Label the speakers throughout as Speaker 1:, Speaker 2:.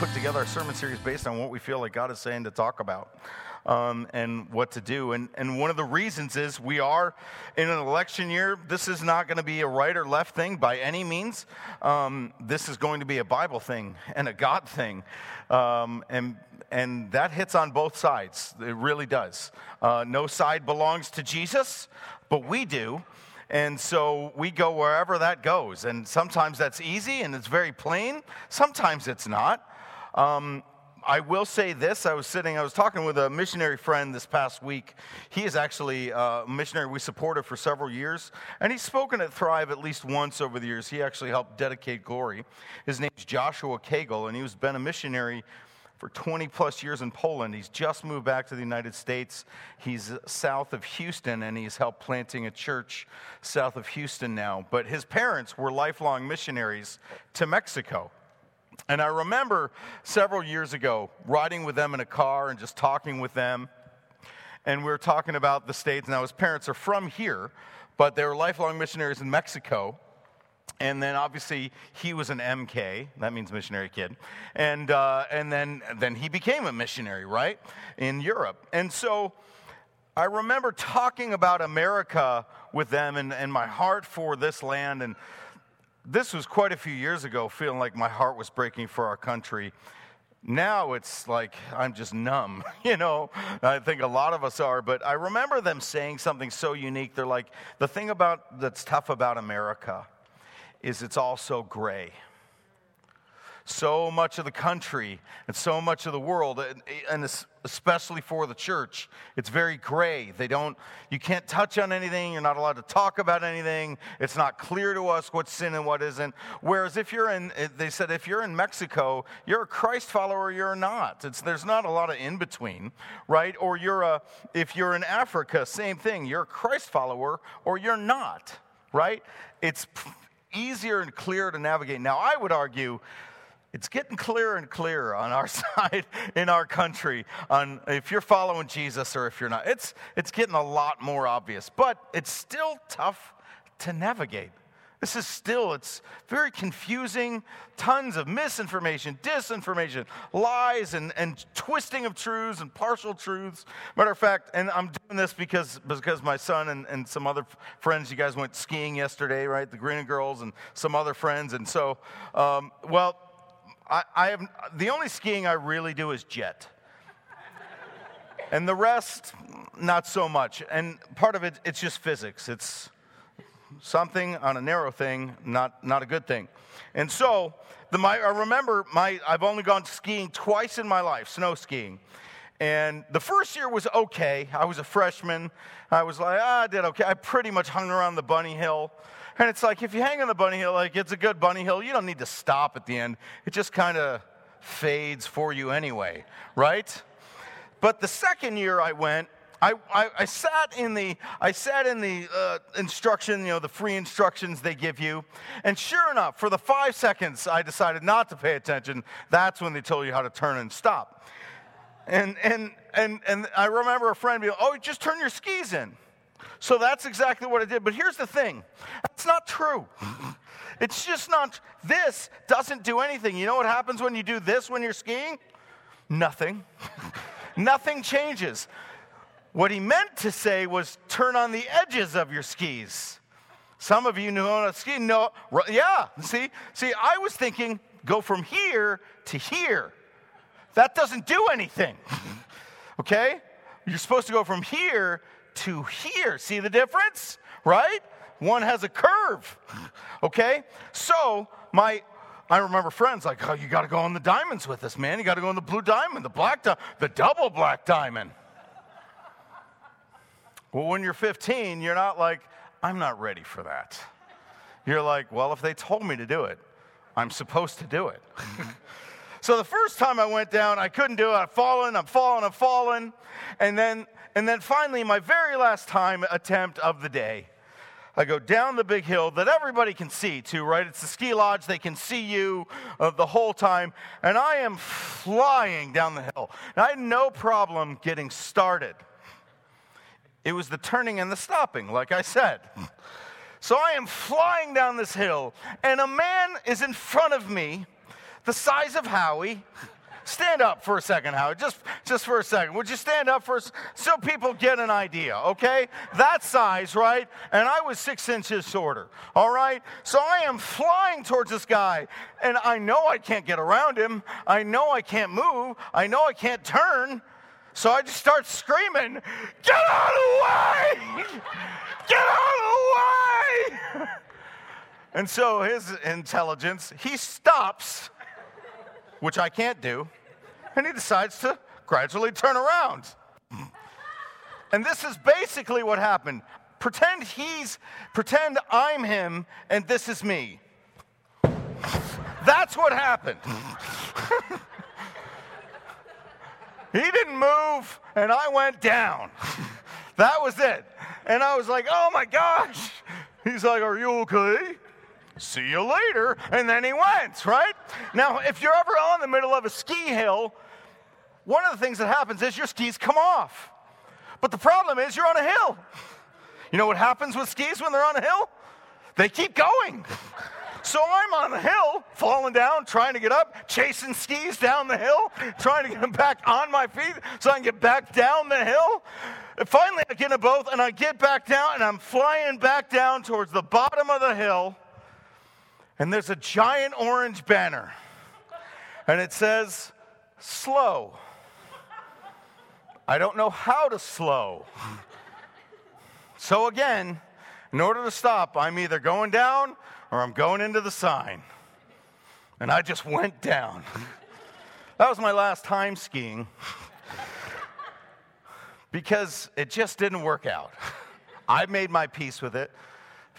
Speaker 1: put together a sermon series based on what we feel like God is saying to talk about um, and what to do. And, and one of the reasons is we are in an election year. This is not going to be a right or left thing by any means. Um, this is going to be a Bible thing and a God thing. Um, and and that hits on both sides. It really does. Uh, no side belongs to Jesus, but we do. And so we go wherever that goes. And sometimes that's easy and it's very plain, sometimes it's not. Um, I will say this. I was sitting, I was talking with a missionary friend this past week. He is actually a missionary we supported for several years, and he's spoken at Thrive at least once over the years. He actually helped dedicate glory. His name's Joshua Kagel, and he's been a missionary for 20 plus years in Poland. He's just moved back to the United States. He's south of Houston, and he's helped planting a church south of Houston now. But his parents were lifelong missionaries to Mexico. And I remember several years ago riding with them in a car and just talking with them. And we were talking about the States. Now, his parents are from here, but they were lifelong missionaries in Mexico. And then obviously he was an MK, that means missionary kid. And, uh, and then, then he became a missionary, right, in Europe. And so I remember talking about America with them and, and my heart for this land and this was quite a few years ago, feeling like my heart was breaking for our country. Now it's like I'm just numb, you know. I think a lot of us are, but I remember them saying something so unique. They're like, the thing about that's tough about America is it's all so gray so much of the country and so much of the world, and especially for the church, it's very gray. They don't, you can't touch on anything. You're not allowed to talk about anything. It's not clear to us what's sin and what isn't. Whereas if you're in, they said, if you're in Mexico, you're a Christ follower, you're not. It's, there's not a lot of in between, right? Or you're a, if you're in Africa, same thing. You're a Christ follower or you're not, right? It's easier and clearer to navigate. Now, I would argue it's getting clearer and clearer on our side in our country on if you're following Jesus or if you're not. It's, it's getting a lot more obvious, but it's still tough to navigate. This is still, it's very confusing. Tons of misinformation, disinformation, lies, and, and twisting of truths and partial truths. Matter of fact, and I'm doing this because, because my son and, and some other friends, you guys went skiing yesterday, right? The Green Girls and some other friends. And so, um, well, I, I have, the only skiing I really do is jet. and the rest, not so much. And part of it, it's just physics. It's something on a narrow thing, not, not a good thing. And so, the, my, I remember my, I've only gone skiing twice in my life, snow skiing. And the first year was okay. I was a freshman. I was like, ah, I did okay. I pretty much hung around the bunny hill. And it's like if you hang on the bunny hill, like it's a good bunny hill, you don't need to stop at the end. It just kind of fades for you anyway, right? But the second year I went, I, I, I, sat in the I sat in the uh, instruction, you know, the free instructions they give you, and sure enough, for the five seconds I decided not to pay attention. That's when they told you how to turn and stop. And and and and I remember a friend being, "Oh, just turn your skis in." So that's exactly what I did. But here's the thing that's not true. It's just not, this doesn't do anything. You know what happens when you do this when you're skiing? Nothing. Nothing changes. What he meant to say was turn on the edges of your skis. Some of you know how to ski. No, yeah. See, see, I was thinking go from here to here. That doesn't do anything. okay? You're supposed to go from here to here. See the difference? Right? One has a curve. Okay? So, my I remember friends like, "Oh, you got to go on the diamonds with us, man. You got to go on the blue diamond, the black diamond, the double black diamond." Well, when you're 15, you're not like, "I'm not ready for that." You're like, "Well, if they told me to do it, I'm supposed to do it. so the first time I went down, I couldn't do it. I'm falling, I'm falling, I'm falling. And then, and then finally, my very last time attempt of the day, I go down the big hill that everybody can see too, right? It's the ski lodge. They can see you uh, the whole time. And I am flying down the hill. And I had no problem getting started. It was the turning and the stopping, like I said. So I am flying down this hill, and a man is in front of me, the size of Howie. Stand up for a second, Howie. Just, just for a second. Would you stand up for so people get an idea, okay? That size, right? And I was six inches shorter, all right? So I am flying towards this guy, and I know I can't get around him. I know I can't move. I know I can't turn. So I just start screaming, Get out of the way! Get out of the way! And so his intelligence, he stops, which I can't do, and he decides to gradually turn around. And this is basically what happened. Pretend he's, pretend I'm him and this is me. That's what happened. He didn't move, and I went down. that was it. And I was like, oh my gosh. He's like, are you okay? See you later. And then he went, right? Now, if you're ever on the middle of a ski hill, one of the things that happens is your skis come off. But the problem is you're on a hill. You know what happens with skis when they're on a hill? They keep going. So I'm on the hill, falling down, trying to get up, chasing skis down the hill, trying to get them back on my feet so I can get back down the hill. And finally, I get them both, and I get back down, and I'm flying back down towards the bottom of the hill. And there's a giant orange banner, and it says, Slow. I don't know how to slow. So, again, in order to stop, I'm either going down or I'm going into the sign. And I just went down. that was my last time skiing because it just didn't work out. I made my peace with it.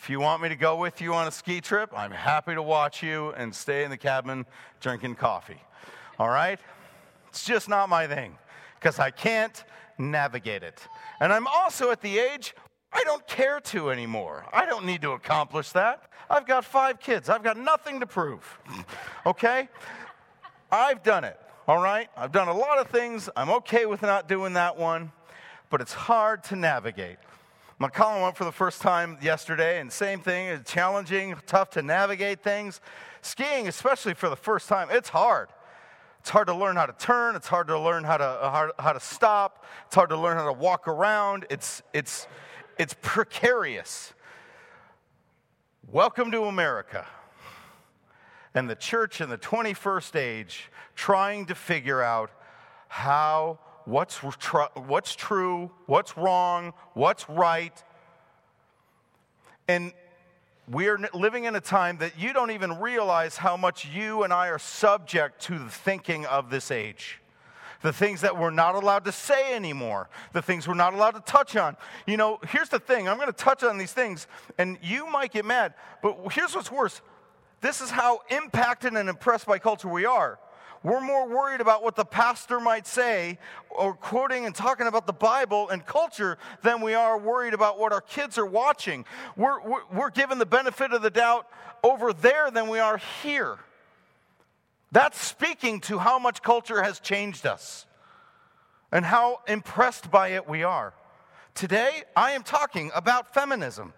Speaker 1: If you want me to go with you on a ski trip, I'm happy to watch you and stay in the cabin drinking coffee. All right? It's just not my thing because I can't navigate it. And I'm also at the age I don't care to anymore. I don't need to accomplish that. I've got five kids. I've got nothing to prove. Okay? I've done it. All right? I've done a lot of things. I'm okay with not doing that one, but it's hard to navigate. My Colin went for the first time yesterday, and same thing. Challenging, tough to navigate things. Skiing, especially for the first time, it's hard. It's hard to learn how to turn. It's hard to learn how to, uh, how, how to stop. It's hard to learn how to walk around. It's, it's, it's precarious. Welcome to America and the church in the 21st age trying to figure out how, what's, tr- what's true, what's wrong, what's right. And we're living in a time that you don't even realize how much you and I are subject to the thinking of this age the things that we're not allowed to say anymore, the things we're not allowed to touch on. You know, here's the thing I'm going to touch on these things, and you might get mad, but here's what's worse this is how impacted and impressed by culture we are. We're more worried about what the pastor might say or quoting and talking about the Bible and culture than we are worried about what our kids are watching. We're, we're, we're given the benefit of the doubt over there than we are here. That's speaking to how much culture has changed us and how impressed by it we are. Today, I am talking about feminism.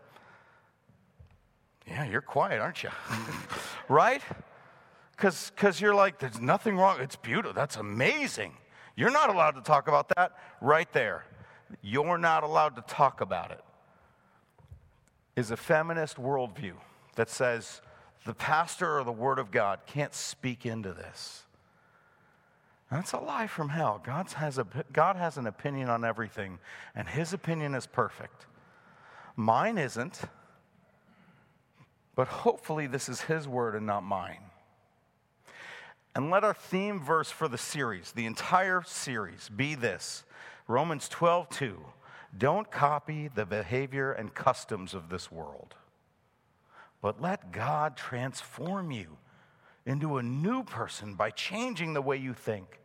Speaker 1: Yeah, you're quiet, aren't you? right? Because you're like, there's nothing wrong. It's beautiful. That's amazing. You're not allowed to talk about that right there. You're not allowed to talk about it. Is a feminist worldview that says the pastor or the Word of God can't speak into this. That's a lie from hell. God's has a, God has an opinion on everything, and His opinion is perfect. Mine isn't, but hopefully this is His word and not mine. And let our theme verse for the series, the entire series, be this Romans 12 2. Don't copy the behavior and customs of this world but let God transform you into a new person by changing the way you think,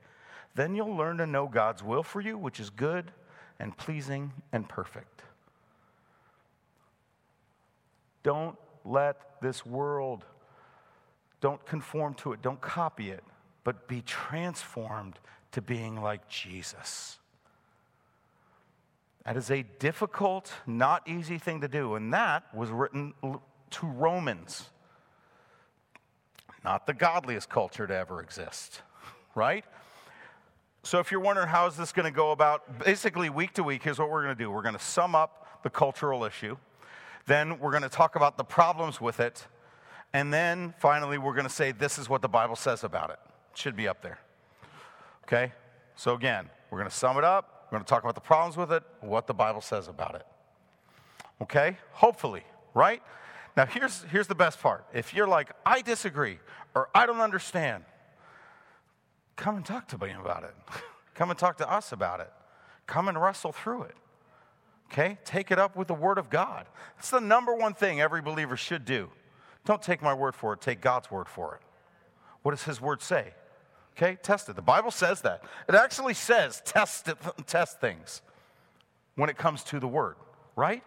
Speaker 1: then you'll learn to know God's will for you, which is good and pleasing and perfect. Don't let this world, don't conform to it, don't copy it, but be transformed to being like Jesus. That is a difficult, not easy thing to do, and that was written to Romans. Not the godliest culture to ever exist, right? So if you're wondering how is this going to go about, basically week to week, here's what we're going to do. We're going to sum up the cultural issue. Then we're going to talk about the problems with it. And then finally, we're going to say, this is what the Bible says about it. it should be up there. Okay? So again, we're going to sum it up. We're going to talk about the problems with it, what the Bible says about it. Okay? Hopefully, right? Now, here's, here's the best part. If you're like, I disagree or I don't understand, come and talk to me about it. come and talk to us about it. Come and wrestle through it. Okay? Take it up with the Word of God. It's the number one thing every believer should do. Don't take my word for it, take God's word for it. What does His word say? Okay, test it. The Bible says that. It actually says test, it, test things when it comes to the word, right?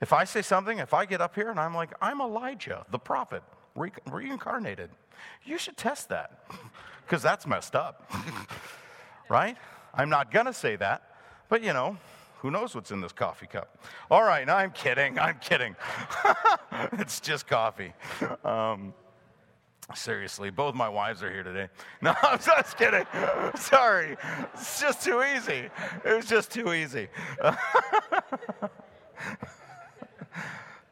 Speaker 1: If I say something, if I get up here and I'm like, I'm Elijah, the prophet, re- reincarnated, you should test that because that's messed up, right? I'm not going to say that, but you know, who knows what's in this coffee cup? All right, I'm kidding. I'm kidding. it's just coffee. Um, Seriously, both my wives are here today. No, I'm just kidding. Sorry. It's just too easy. It was just too easy.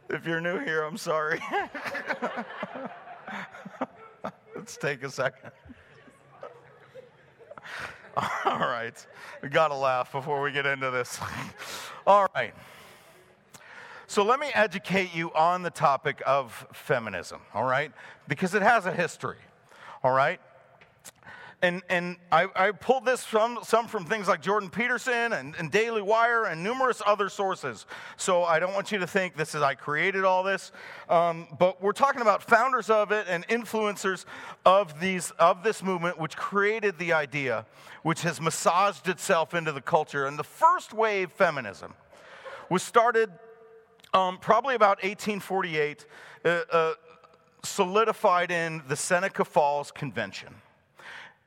Speaker 1: if you're new here, I'm sorry. Let's take a second. All right. We got to laugh before we get into this. All right. So let me educate you on the topic of feminism, all right? Because it has a history, all right? And, and I, I pulled this from some from things like Jordan Peterson and, and, Daily Wire and numerous other sources. So I don't want you to think this is I created all this. Um, but we're talking about founders of it and influencers of these of this movement, which created the idea, which has massaged itself into the culture. And the first wave feminism was started um, probably about 1848, uh, uh, solidified in the Seneca Falls Convention.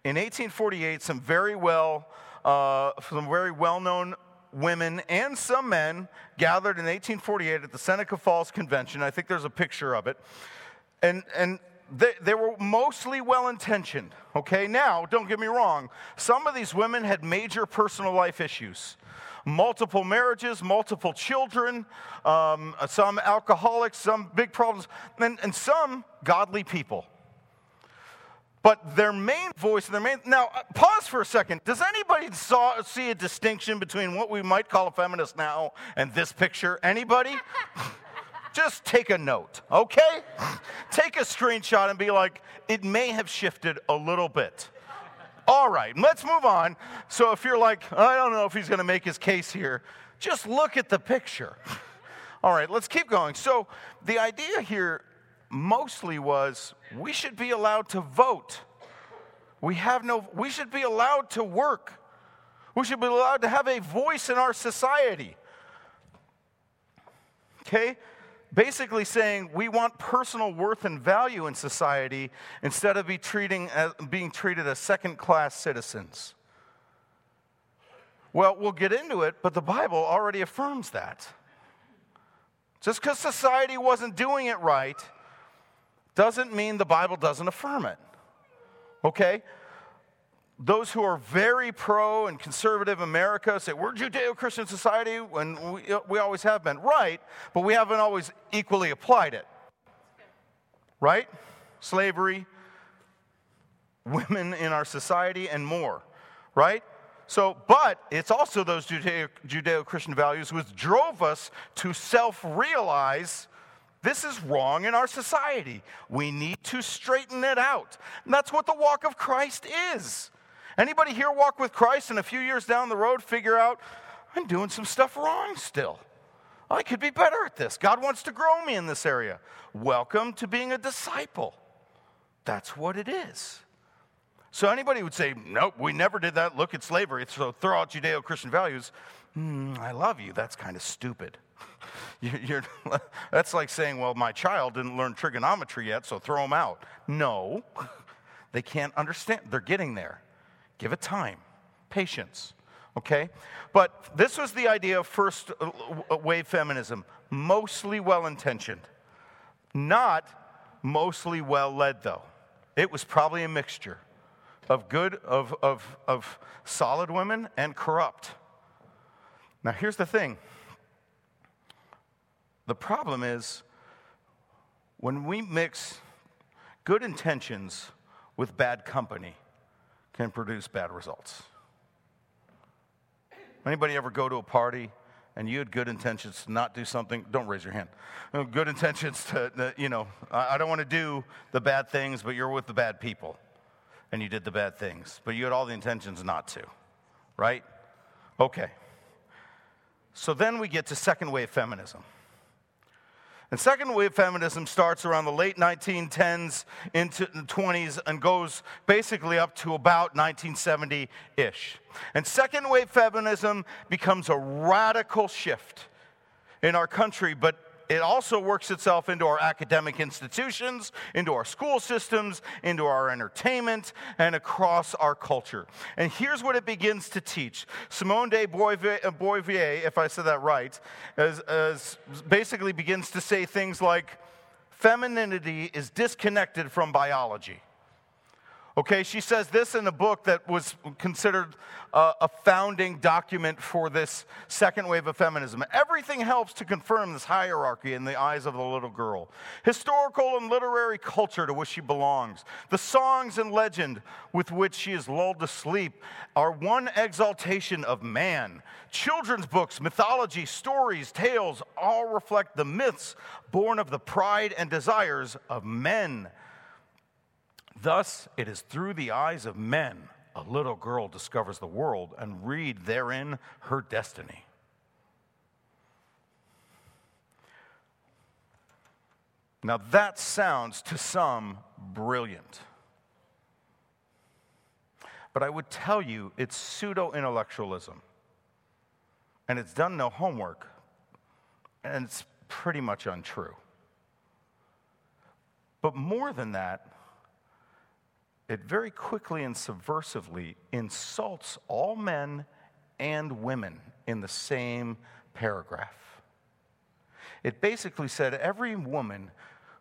Speaker 1: In 1848, some very well, uh, some very well-known women and some men gathered in 1848 at the Seneca Falls Convention. I think there's a picture of it, and and they, they were mostly well intentioned. Okay, now don't get me wrong. Some of these women had major personal life issues multiple marriages, multiple children, um, some alcoholics, some big problems, and, and some godly people. But their main voice, their main. Now, uh, pause for a second. Does anybody saw, see a distinction between what we might call a feminist now and this picture? Anybody? Just take a note, okay? Take a screenshot and be like, it may have shifted a little bit. All right, let's move on. So if you're like, I don't know if he's going to make his case here, just look at the picture. All right, let's keep going. So the idea here mostly was we should be allowed to vote. We have no we should be allowed to work. We should be allowed to have a voice in our society. Okay? basically saying we want personal worth and value in society instead of be treating as, being treated as second class citizens. Well, we'll get into it, but the Bible already affirms that. Just because society wasn't doing it right doesn't mean the Bible doesn't affirm it. Okay? those who are very pro and conservative America say we're Judeo Christian society when we, we always have been. Right, but we haven't always equally applied it. Right? Slavery, women in our society, and more. Right? So, but it's also those Judeo Christian values which drove us to self realize this is wrong in our society. We need to straighten it out. And that's what the walk of Christ is. Anybody here walk with Christ and a few years down the road figure out, I'm doing some stuff wrong still? I could be better at this. God wants to grow me in this area. Welcome to being a disciple. That's what it is. So anybody would say, nope, we never did that. Look at slavery. So throw out Judeo Christian values. Mm, I love you. That's kind of stupid. You're, that's like saying, well, my child didn't learn trigonometry yet, so throw them out. No, they can't understand. They're getting there. Give it time, patience, okay? But this was the idea of first uh, wave feminism mostly well intentioned, not mostly well led, though. It was probably a mixture of good, of, of, of solid women and corrupt. Now, here's the thing the problem is when we mix good intentions with bad company can produce bad results. Anybody ever go to a party and you had good intentions to not do something? Don't raise your hand. Uh, good intentions to, you know, I don't want to do the bad things, but you're with the bad people and you did the bad things, but you had all the intentions not to, right? Okay. So then we get to second wave feminism. And second wave feminism starts around the late 1910s into the 20s and goes basically up to about 1970 ish. And second wave feminism becomes a radical shift in our country, but it also works itself into our academic institutions, into our school systems, into our entertainment, and across our culture. And here's what it begins to teach Simone de Beauvoir, uh, if I said that right, as basically begins to say things like femininity is disconnected from biology. Okay, she says this in a book that was considered uh, a founding document for this second wave of feminism. Everything helps to confirm this hierarchy in the eyes of the little girl. Historical and literary culture to which she belongs, the songs and legend with which she is lulled to sleep are one exaltation of man. Children's books, mythology, stories, tales all reflect the myths born of the pride and desires of men. Thus, it is through the eyes of men a little girl discovers the world and read therein her destiny. Now, that sounds to some brilliant. But I would tell you it's pseudo intellectualism. And it's done no homework. And it's pretty much untrue. But more than that, it very quickly and subversively insults all men and women in the same paragraph. It basically said every woman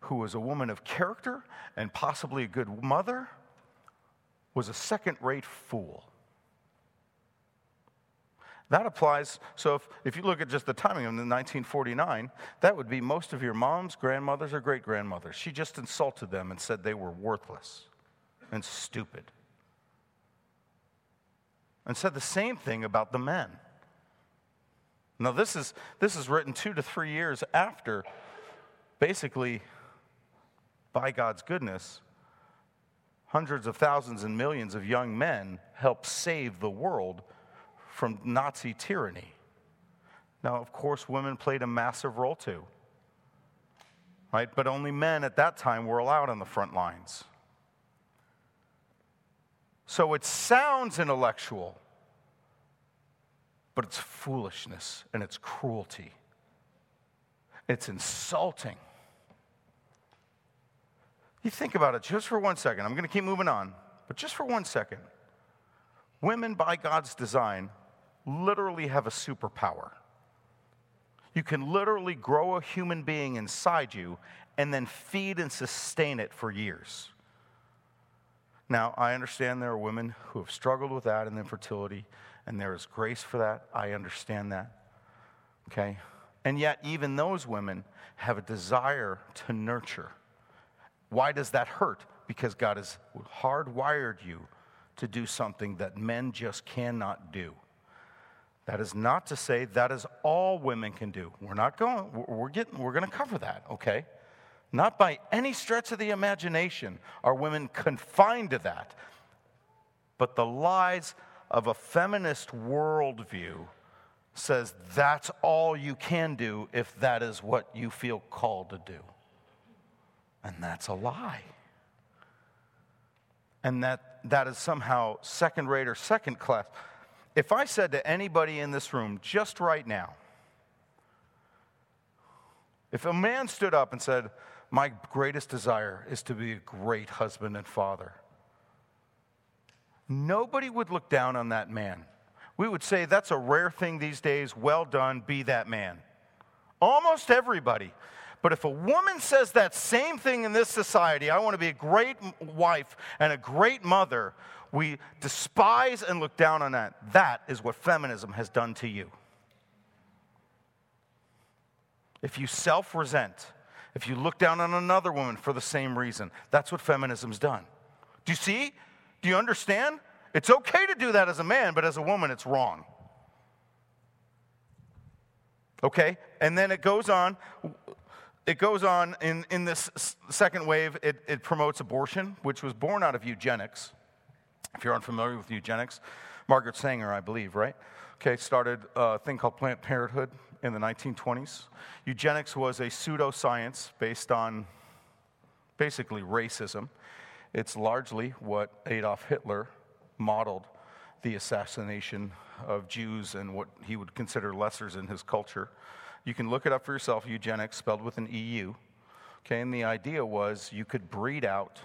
Speaker 1: who was a woman of character and possibly a good mother was a second rate fool. That applies. So, if, if you look at just the timing of 1949, that would be most of your moms, grandmothers, or great grandmothers. She just insulted them and said they were worthless and stupid. And said the same thing about the men. Now, this is, this is written two to three years after, basically, by God's goodness, hundreds of thousands and millions of young men helped save the world from Nazi tyranny. Now, of course, women played a massive role too, right? But only men at that time were allowed on the front lines. So it sounds intellectual, but it's foolishness and it's cruelty. It's insulting. You think about it just for one second. I'm going to keep moving on, but just for one second. Women, by God's design, literally have a superpower. You can literally grow a human being inside you and then feed and sustain it for years. Now, I understand there are women who have struggled with that and infertility, and there is grace for that. I understand that. Okay? And yet, even those women have a desire to nurture. Why does that hurt? Because God has hardwired you to do something that men just cannot do. That is not to say that is all women can do. We're not going, we're getting, we're going to cover that, okay? Not by any stretch of the imagination are women confined to that. But the lies of a feminist worldview says that's all you can do if that is what you feel called to do. And that's a lie. and that that is somehow second rate or second class. If I said to anybody in this room just right now, if a man stood up and said, My greatest desire is to be a great husband and father, nobody would look down on that man. We would say, That's a rare thing these days. Well done, be that man. Almost everybody. But if a woman says that same thing in this society, I want to be a great wife and a great mother, we despise and look down on that. That is what feminism has done to you. If you self resent, if you look down on another woman for the same reason, that's what feminism's done. Do you see? Do you understand? It's okay to do that as a man, but as a woman, it's wrong. Okay? And then it goes on. It goes on in, in this second wave, it, it promotes abortion, which was born out of eugenics. If you're unfamiliar with eugenics, Margaret Sanger, I believe, right? Okay, started a thing called Planned Parenthood in the 1920s. Eugenics was a pseudoscience based on basically racism. It's largely what Adolf Hitler modeled the assassination of Jews and what he would consider lessers in his culture. You can look it up for yourself, eugenics, spelled with an EU. Okay, and the idea was you could breed out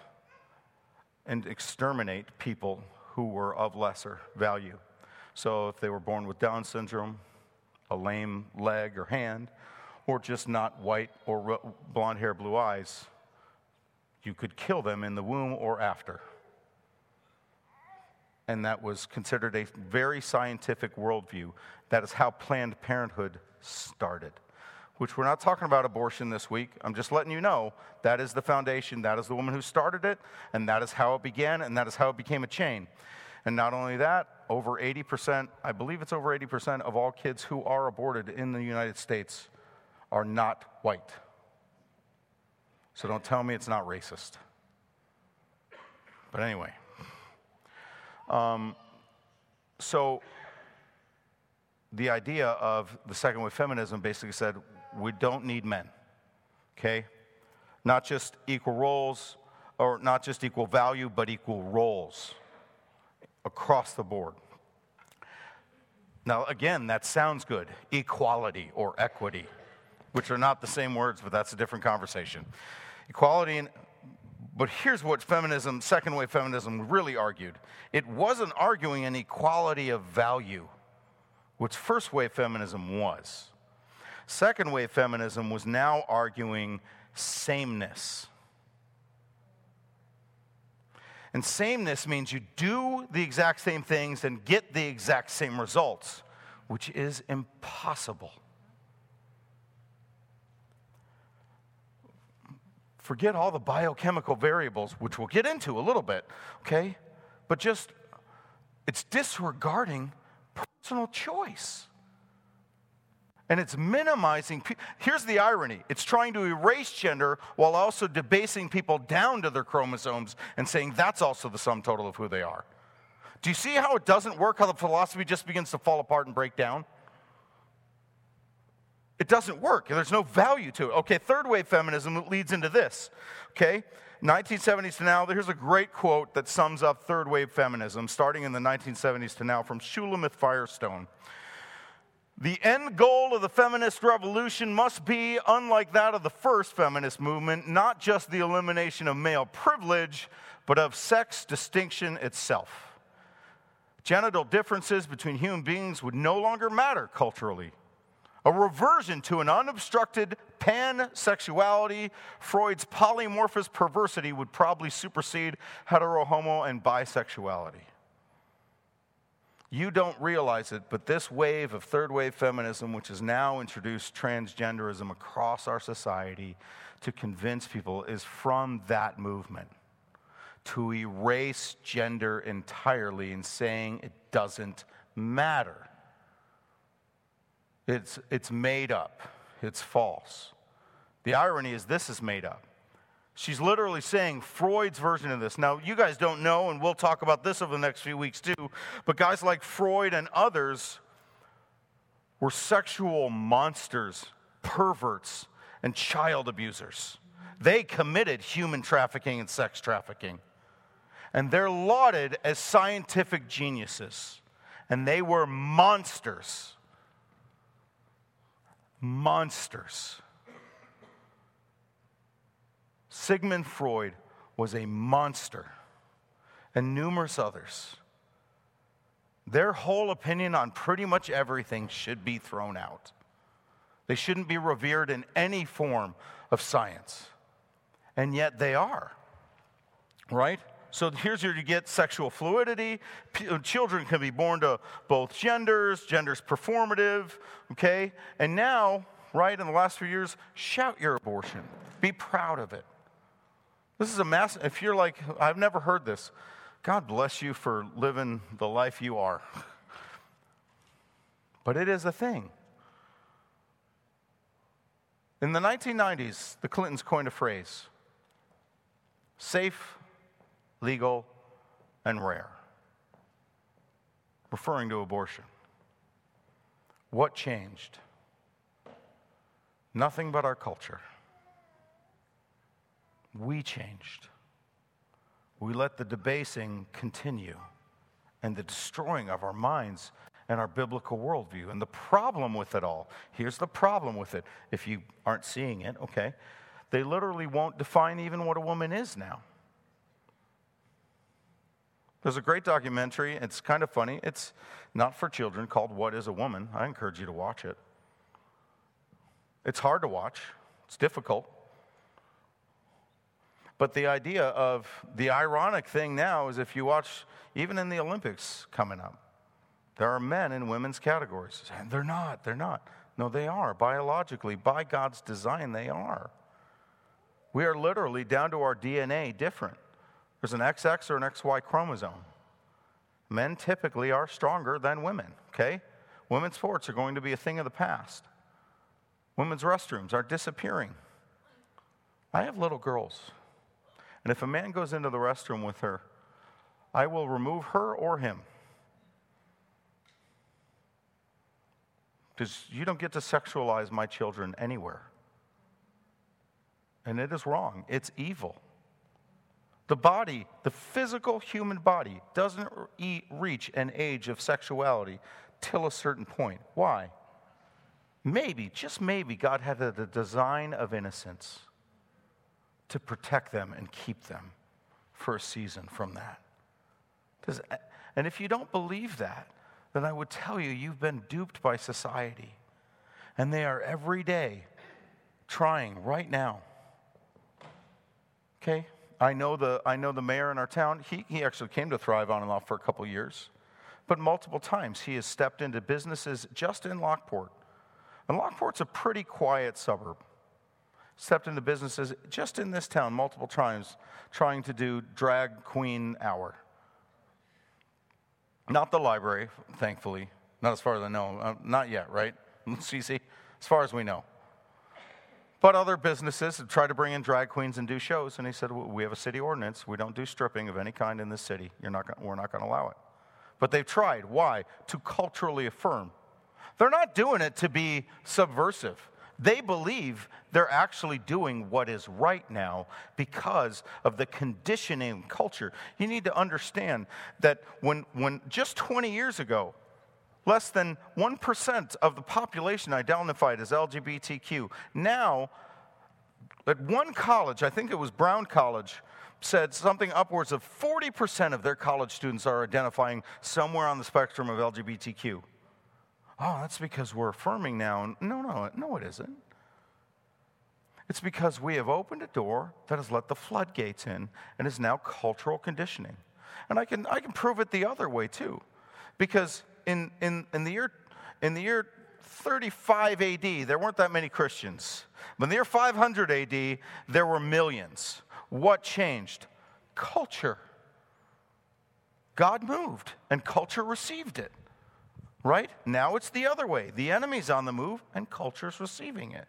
Speaker 1: and exterminate people who were of lesser value. So if they were born with Down syndrome, a lame leg or hand, or just not white or blonde hair, blue eyes, you could kill them in the womb or after. And that was considered a very scientific worldview. That is how Planned Parenthood started. Which we're not talking about abortion this week. I'm just letting you know that is the foundation. That is the woman who started it, and that is how it began, and that is how it became a chain. And not only that, over 80%, I believe it's over 80% of all kids who are aborted in the United States are not white. So don't tell me it's not racist. But anyway. Um, so the idea of the second wave feminism basically said we don't need men, okay? Not just equal roles, or not just equal value, but equal roles across the board. Now, again, that sounds good equality or equity, which are not the same words, but that's a different conversation. Equality, and, but here's what feminism, second wave feminism, really argued it wasn't arguing an equality of value, which first wave feminism was. Second wave feminism was now arguing sameness. And sameness means you do the exact same things and get the exact same results, which is impossible. Forget all the biochemical variables, which we'll get into a little bit, okay? But just, it's disregarding personal choice and it's minimizing. Here's the irony it's trying to erase gender while also debasing people down to their chromosomes and saying that's also the sum total of who they are. Do you see how it doesn't work, how the philosophy just begins to fall apart and break down? It doesn't work. There's no value to it. Okay, third wave feminism leads into this. Okay, 1970s to now, here's a great quote that sums up third wave feminism, starting in the 1970s to now, from Shulamith Firestone. The end goal of the feminist revolution must be, unlike that of the first feminist movement, not just the elimination of male privilege, but of sex distinction itself. Genital differences between human beings would no longer matter culturally. A reversion to an unobstructed pansexuality, Freud's polymorphous perversity would probably supersede hetero, homo, and bisexuality. You don't realize it, but this wave of third wave feminism, which has now introduced transgenderism across our society to convince people, is from that movement to erase gender entirely and saying it doesn't matter. It's, it's made up, it's false. The irony is, this is made up. She's literally saying Freud's version of this. Now, you guys don't know, and we'll talk about this over the next few weeks too, but guys like Freud and others were sexual monsters, perverts, and child abusers. They committed human trafficking and sex trafficking. And they're lauded as scientific geniuses. And they were monsters. Monsters. Sigmund Freud was a monster, and numerous others. Their whole opinion on pretty much everything should be thrown out. They shouldn't be revered in any form of science. And yet they are, right? So here's where you get sexual fluidity. P- uh, children can be born to both genders, gender's performative, okay? And now, right, in the last few years, shout your abortion. Be proud of it. This is a mass. If you're like, I've never heard this, God bless you for living the life you are. But it is a thing. In the 1990s, the Clintons coined a phrase safe, legal, and rare, referring to abortion. What changed? Nothing but our culture we changed. We let the debasing continue and the destroying of our minds and our biblical worldview. And the problem with it all here's the problem with it. If you aren't seeing it, okay, they literally won't define even what a woman is now. There's a great documentary, it's kind of funny. It's not for children called What is a Woman? I encourage you to watch it. It's hard to watch, it's difficult. But the idea of the ironic thing now is if you watch, even in the Olympics coming up, there are men in women's categories. And they're not, they're not. No, they are. Biologically, by God's design, they are. We are literally down to our DNA different. There's an XX or an XY chromosome. Men typically are stronger than women, okay? Women's sports are going to be a thing of the past. Women's restrooms are disappearing. I have little girls. And if a man goes into the restroom with her, I will remove her or him. Because you don't get to sexualize my children anywhere. And it is wrong, it's evil. The body, the physical human body, doesn't reach an age of sexuality till a certain point. Why? Maybe, just maybe, God had a design of innocence to protect them and keep them for a season from that. Does, uh, and if you don't believe that, then I would tell you you've been duped by society. And they are every day trying right now. Okay? I know the, I know the mayor in our town. He, he actually came to Thrive on and off for a couple years. But multiple times he has stepped into businesses just in Lockport. And Lockport's a pretty quiet suburb stepped into businesses just in this town multiple times trying to do drag queen hour. Not the library, thankfully. Not as far as I know. Uh, not yet, right? CC? As far as we know. But other businesses have tried to bring in drag queens and do shows, and he said, well, We have a city ordinance. We don't do stripping of any kind in this city. You're not, we're not going to allow it. But they've tried. Why? To culturally affirm. They're not doing it to be subversive. They believe they're actually doing what is right now because of the conditioning culture. You need to understand that when, when just 20 years ago, less than 1% of the population identified as LGBTQ. Now, at one college, I think it was Brown College, said something upwards of 40% of their college students are identifying somewhere on the spectrum of LGBTQ. Oh, that's because we're affirming now. No, no, no, it isn't. It's because we have opened a door that has let the floodgates in and is now cultural conditioning. And I can, I can prove it the other way too. Because in, in, in, the year, in the year 35 AD, there weren't that many Christians. But in the year 500 AD, there were millions. What changed? Culture. God moved and culture received it. Right? Now it's the other way. The enemy's on the move and culture's receiving it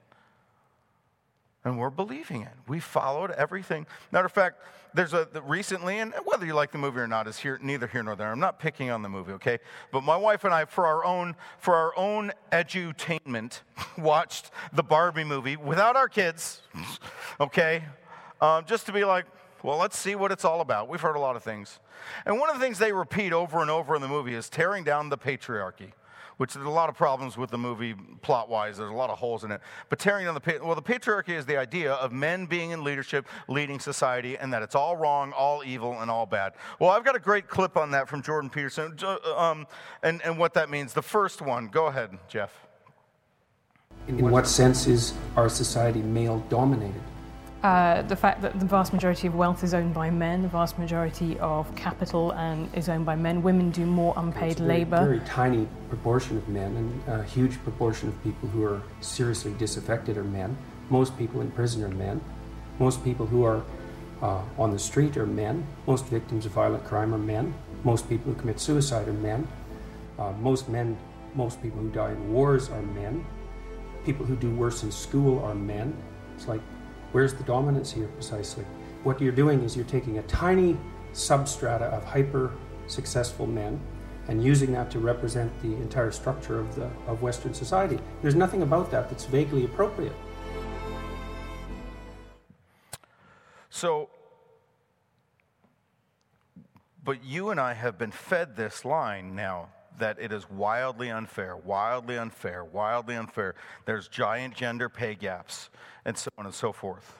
Speaker 1: and we're believing it. We followed everything. Matter of fact, there's a recently, and whether you like the movie or not is here, neither here nor there. I'm not picking on the movie, okay? But my wife and I, for our own, for our own edutainment, watched the Barbie movie without our kids, okay? Um, just to be like, Well, let's see what it's all about. We've heard a lot of things. And one of the things they repeat over and over in the movie is tearing down the patriarchy which there's a lot of problems with the movie plot wise. There's a lot of holes in it. But tearing down the well, the patriarchy is the idea of men being in leadership, leading society, and that it's all wrong, all evil, and all bad. Well, I've got a great clip on that from Jordan Peterson, um, and and what that means. The first one. Go ahead, Jeff.
Speaker 2: In what sense is our society male dominated?
Speaker 3: Uh, the fact that the vast majority of wealth is owned by men, the vast majority of capital and is owned by men. Women do more unpaid labour.
Speaker 2: Very tiny proportion of men, and a huge proportion of people who are seriously disaffected are men. Most people in prison are men. Most people who are uh, on the street are men. Most victims of violent crime are men. Most people who commit suicide are men. Uh, most men, most people who die in wars are men. People who do worse in school are men. It's like Where's the dominance here precisely? What you're doing is you're taking a tiny substrata of hyper successful men and using that to represent the entire structure of, the, of Western society. There's nothing about that that's vaguely appropriate.
Speaker 1: So, but you and I have been fed this line now that it is wildly unfair, wildly unfair, wildly unfair. There's giant gender pay gaps, and so on and so forth.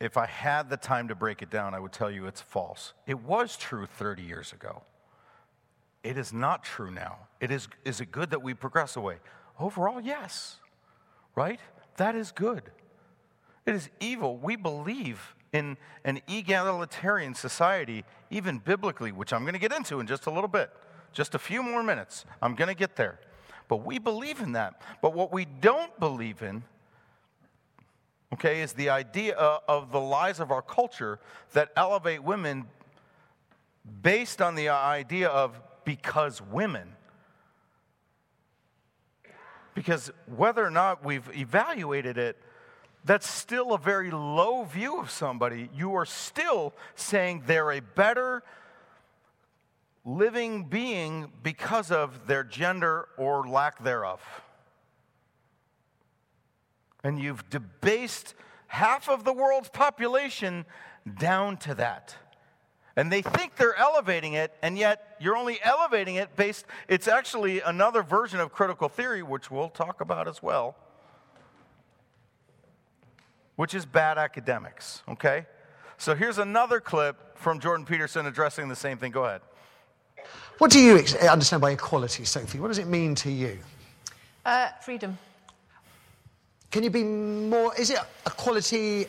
Speaker 1: If I had the time to break it down, I would tell you it's false. It was true 30 years ago. It is not true now. It is, is it good that we progress away? Overall, yes. Right? That is good. It is evil. We believe in an egalitarian society, even biblically, which I'm going to get into in just a little bit. Just a few more minutes. I'm going to get there. But we believe in that. But what we don't believe in, okay, is the idea of the lies of our culture that elevate women based on the idea of because women. Because whether or not we've evaluated it, that's still a very low view of somebody. You are still saying they're a better living being because of their gender or lack thereof. And you've debased half of the world's population down to that. And they think they're elevating it, and yet you're only elevating it based, it's actually another version of critical theory, which we'll talk about as well which is bad academics, okay? So here's another clip from Jordan Peterson addressing the same thing. Go ahead.
Speaker 4: What do you understand by equality, Sophie? What does it mean to you?
Speaker 5: Uh, freedom.
Speaker 4: Can you be more? Is it equality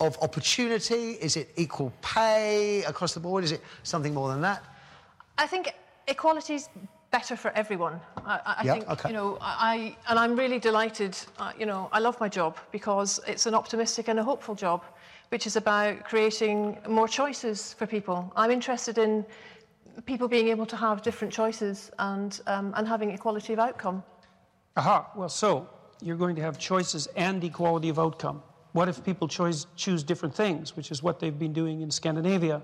Speaker 4: of opportunity? Is it equal pay across the board? Is it something more than that?
Speaker 5: I think equality is better for everyone. I, I
Speaker 4: yeah,
Speaker 5: think,
Speaker 4: okay.
Speaker 5: you know, I, and I'm really delighted, uh, you know, I love my job because it's an optimistic and a hopeful job, which is about creating more choices for people. I'm interested in people being able to have different choices and, um, and having equality of outcome.
Speaker 2: Aha, well, so you're going to have choices and equality of outcome. What if people choose, choose different things, which is what they've been doing in Scandinavia?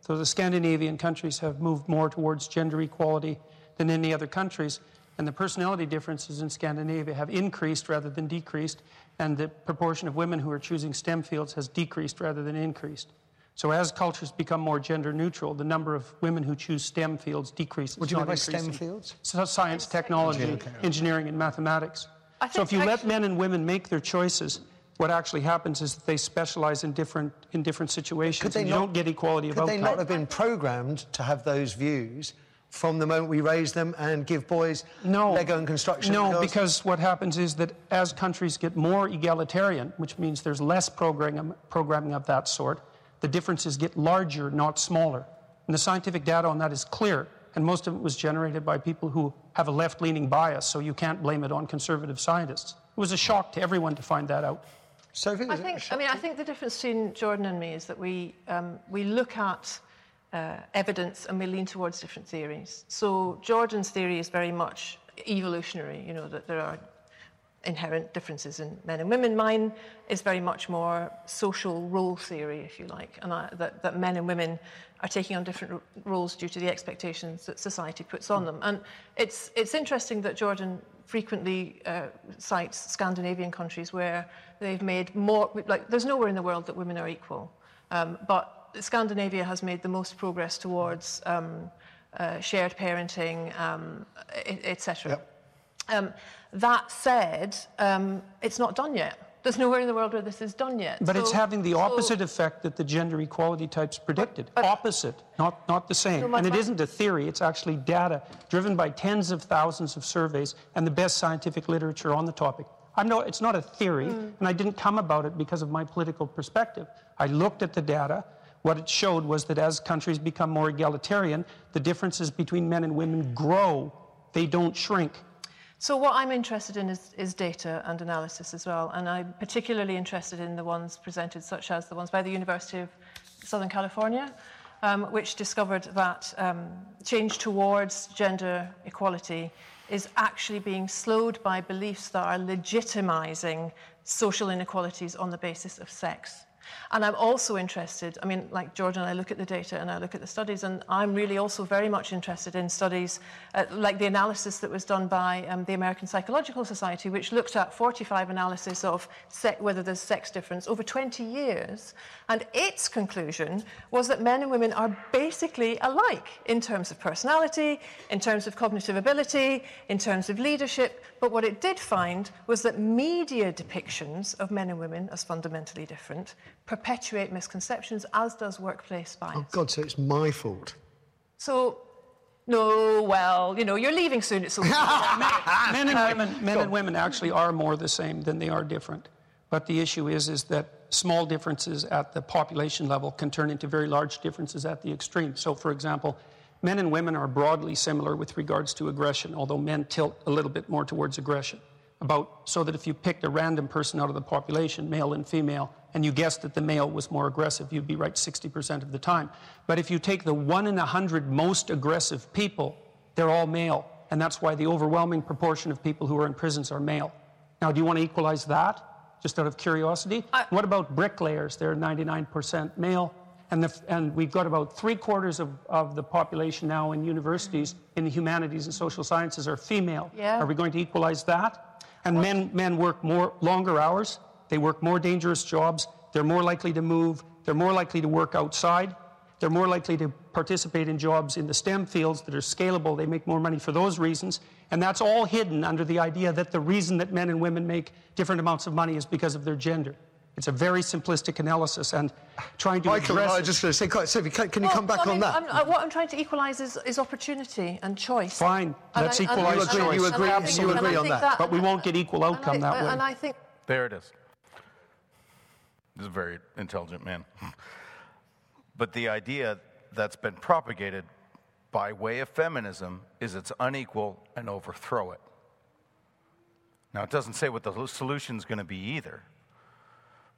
Speaker 2: So the Scandinavian countries have moved more towards gender equality than any other countries. And the personality differences in Scandinavia have increased rather than decreased, and the proportion of women who are choosing STEM fields has decreased rather than increased. So as cultures become more gender neutral, the number of women who choose STEM fields decreases.
Speaker 4: What do you mean by STEM fields?
Speaker 2: So science, technology, engineering, engineering and mathematics. So if you let men and women make their choices, what actually happens is that they specialize in different in different situations. and you not, don't get equality of
Speaker 4: could
Speaker 2: outcome.
Speaker 4: Could they not have been programmed to have those views from the moment we raise them and give boys no, Lego and construction?
Speaker 2: No, because what happens is that as countries get more egalitarian, which means there's less programming, programming of that sort, the differences get larger, not smaller. And the scientific data on that is clear, and most of it was generated by people who have a left leaning bias, so you can't blame it on conservative scientists. It was a shock to everyone to find that out.
Speaker 4: Sophie,
Speaker 5: I think, I mean, I think the difference between Jordan and me is that we, um, we look at uh, evidence and we lean towards different theories. So Jordan's theory is very much evolutionary, you know, that there are inherent differences in men and women. Mine is very much more social role theory, if you like, and I, that, that men and women are taking on different roles due to the expectations that society puts on them. And it's, it's interesting that Jordan frequently uh, cites Scandinavian countries where they've made more, like, there's nowhere in the world that women are equal. Um, but Scandinavia has made the most progress towards um, uh, shared parenting, um, etc. Yep. That said, um, it's not done yet. There's nowhere in the world where this is done yet.
Speaker 2: But so, it's having the opposite so, effect that the gender equality types predicted. But, but, opposite, not, not the same. No, and it isn't a theory, it's actually data driven by tens of thousands of surveys and the best scientific literature on the topic. I'm no, it's not a theory, mm. and I didn't come about it because of my political perspective. I looked at the data. What it showed was that as countries become more egalitarian, the differences between men and women grow, they don't shrink.
Speaker 5: So what I'm interested in is, is, data and analysis as well, and I'm particularly interested in the ones presented, such as the ones by the University of Southern California, um, which discovered that um, change towards gender equality is actually being slowed by beliefs that are legitimizing social inequalities on the basis of sex. And I'm also interested, I mean, like Jordan, I look at the data and I look at the studies, and I'm really also very much interested in studies uh, like the analysis that was done by um, the American Psychological Society, which looked at 45 analysis of whether there's sex difference over 20 years. And its conclusion was that men and women are basically alike in terms of personality, in terms of cognitive ability, in terms of leadership. But what it did find was that media depictions of men and women as fundamentally different perpetuate misconceptions, as does workplace bias.
Speaker 4: Oh, God, so it's my fault.
Speaker 5: So, no, well, you know, you're leaving soon. It's so
Speaker 2: men and women, um, men and women actually are more the same than they are different. But the issue is, is that small differences at the population level can turn into very large differences at the extreme. So, for example, men and women are broadly similar with regards to aggression, although men tilt a little bit more towards aggression. About so that if you picked a random person out of the population, male and female, and you guessed that the male was more aggressive, you'd be right 60% of the time. But if you take the one in a hundred most aggressive people, they're all male. And that's why the overwhelming proportion of people who are in prisons are male. Now, do you want to equalize that? Just out of curiosity? I, what about bricklayers? They're 99% male. And, the, and, we've got about three quarters of, of, the population now in universities in the humanities and social sciences are female.
Speaker 5: Yeah.
Speaker 2: Are we going to equalize that? And men, men work more longer hours. They work more dangerous jobs. They're more likely to move. They're more likely to work outside. They're more likely to participate in jobs in the STEM fields that are scalable. They make more money for those reasons. And that's all hidden under the idea that the reason that men and women make different amounts of money is because of their gender. It's a very simplistic analysis, and trying to
Speaker 4: Michael,
Speaker 2: address.
Speaker 4: I was just going to say, Sophie, can, can well, you come back
Speaker 5: I
Speaker 4: mean, on that?
Speaker 5: I'm, uh, what I'm trying to equalise is, is, opportunity and choice.
Speaker 2: Fine, and let's equalise
Speaker 4: choice. You agree, you agree, you agree on that. that.
Speaker 2: But we won't get equal outcome
Speaker 5: I,
Speaker 2: that way.
Speaker 5: And I think
Speaker 1: there it is. He's a very intelligent man. but the idea that's been propagated by way of feminism is it's unequal and overthrow it. Now, it doesn't say what the solution is going to be either,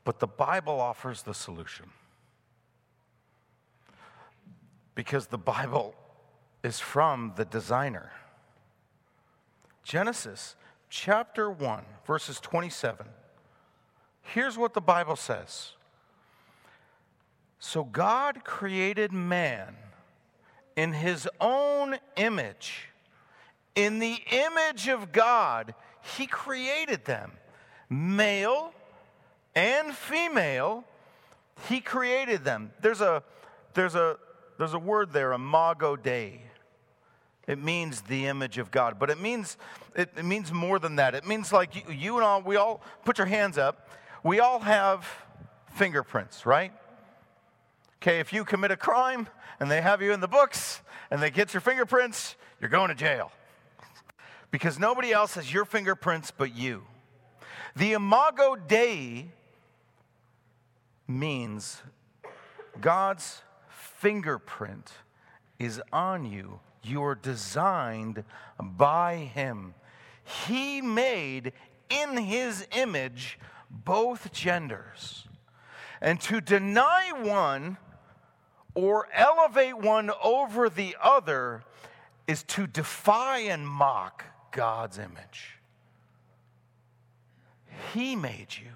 Speaker 1: but the Bible offers the solution. Because the Bible is from the designer. Genesis chapter 1, verses 27 Here's what the Bible says So God created man in his own image. In the image of God, he created them. Male and female, he created them. There's a, there's a, there's a word there, imago Dei. It means the image of God, but it means it, it means more than that. It means like you, you and all, we all put your hands up we all have fingerprints, right? Okay, if you commit a crime and they have you in the books and they get your fingerprints, you're going to jail. Because nobody else has your fingerprints but you. The imago Dei means God's fingerprint is on you. You are designed by Him. He made in His image both genders. And to deny one or elevate one over the other is to defy and mock God's image. He made you,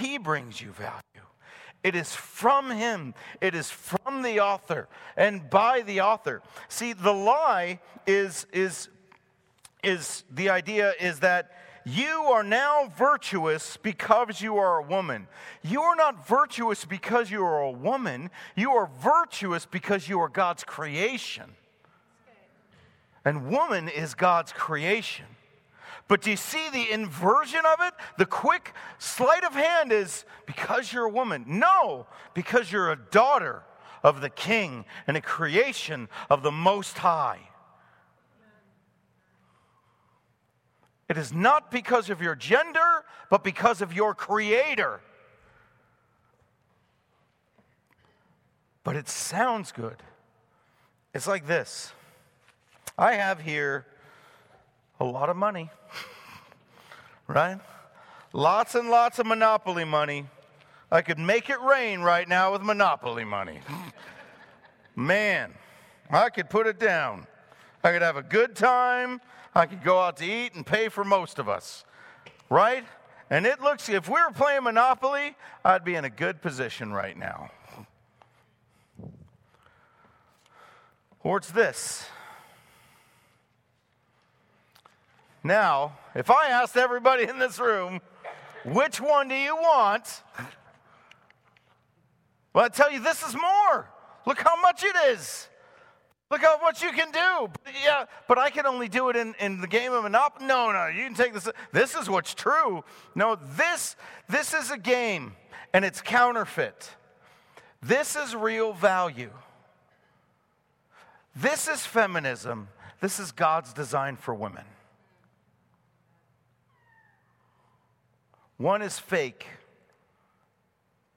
Speaker 1: He brings you value. It is from Him, it is from the author and by the author. See, the lie is, is is the idea is that you are now virtuous because you are a woman. You are not virtuous because you are a woman. You are virtuous because you are God's creation. And woman is God's creation. But do you see the inversion of it? The quick sleight of hand is because you're a woman. No, because you're a daughter of the king and a creation of the Most High. It is not because of your gender, but because of your creator. But it sounds good. It's like this I have here a lot of money, right? Lots and lots of monopoly money. I could make it rain right now with monopoly money. Man, I could put it down. I could have a good time. I could go out to eat and pay for most of us, right? And it looks, if we were playing Monopoly, I'd be in a good position right now. Or it's this. Now, if I asked everybody in this room, which one do you want? Well, I tell you, this is more. Look how much it is. Look at what you can do. Yeah, but I can only do it in, in the game of Monopoly. No, no, you can take this. This is what's true. No, this, this is a game, and it's counterfeit. This is real value. This is feminism. This is God's design for women. One is fake,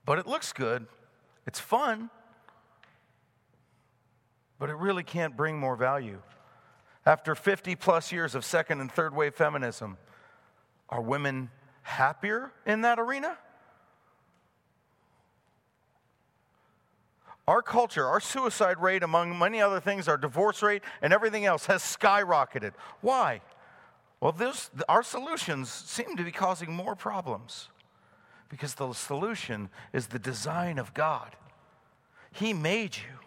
Speaker 1: but it looks good. It's fun but it really can't bring more value. After 50 plus years of second and third wave feminism, are women happier in that arena? Our culture, our suicide rate, among many other things, our divorce rate, and everything else has skyrocketed. Why? Well, this, our solutions seem to be causing more problems because the solution is the design of God. He made you.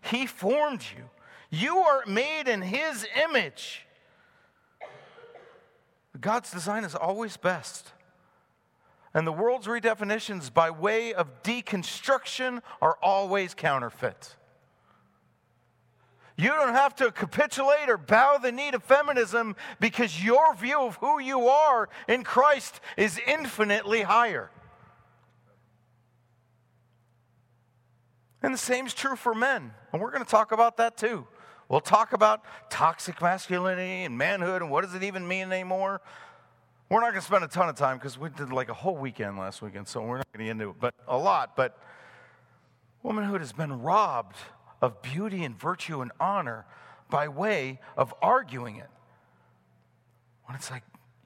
Speaker 1: He formed you. You are made in His image. God's design is always best. And the world's redefinitions by way of deconstruction are always counterfeit. You don't have to capitulate or bow the knee to feminism because your view of who you are in Christ is infinitely higher. And the same is true for men. And we're going to talk about that too. We'll talk about toxic masculinity and manhood and what does it even mean anymore. We're not going to spend a ton of time because we did like a whole weekend last weekend, so we're not going to get into it, but a lot. But womanhood has been robbed of beauty and virtue and honor by way of arguing it. When it's like,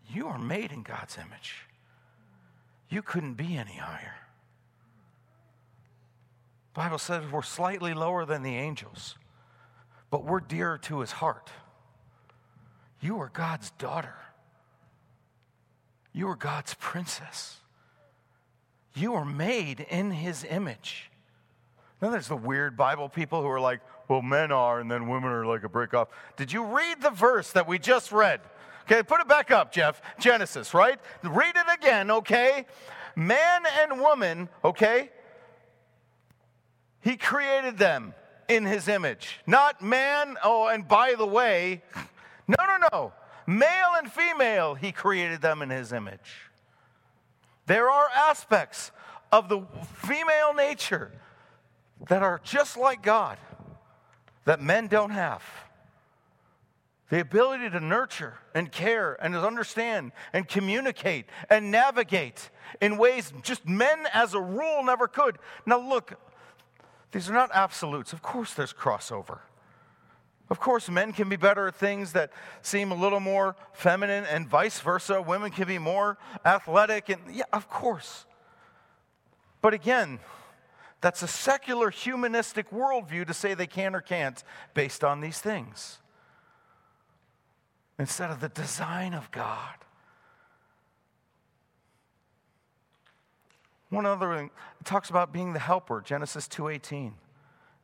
Speaker 1: you are made in God's image, you couldn't be any higher. Bible says we're slightly lower than the angels, but we're dearer to his heart. You are God's daughter. You are God's princess. You are made in his image. Then there's the weird Bible people who are like, well, men are, and then women are like a break off. Did you read the verse that we just read? Okay, put it back up, Jeff. Genesis, right? Read it again, okay? Man and woman, okay? He created them in his image. Not man, oh, and by the way, no, no, no. Male and female, he created them in his image. There are aspects of the female nature that are just like God that men don't have. The ability to nurture and care and understand and communicate and navigate in ways just men as a rule never could. Now, look, these are not absolutes. Of course, there's crossover. Of course, men can be better at things that seem a little more feminine, and vice versa. Women can be more athletic, and yeah, of course. But again, that's a secular humanistic worldview to say they can or can't based on these things instead of the design of God. One other thing, it talks about being the helper, Genesis 2:18.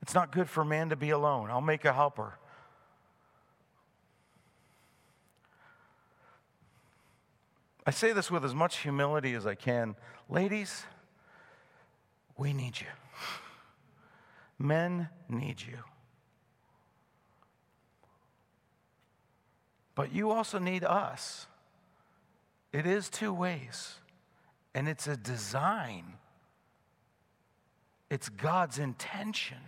Speaker 1: It's not good for man to be alone. I'll make a helper. I say this with as much humility as I can. Ladies, we need you. Men need you. But you also need us. It is two ways, and it's a design, it's God's intention.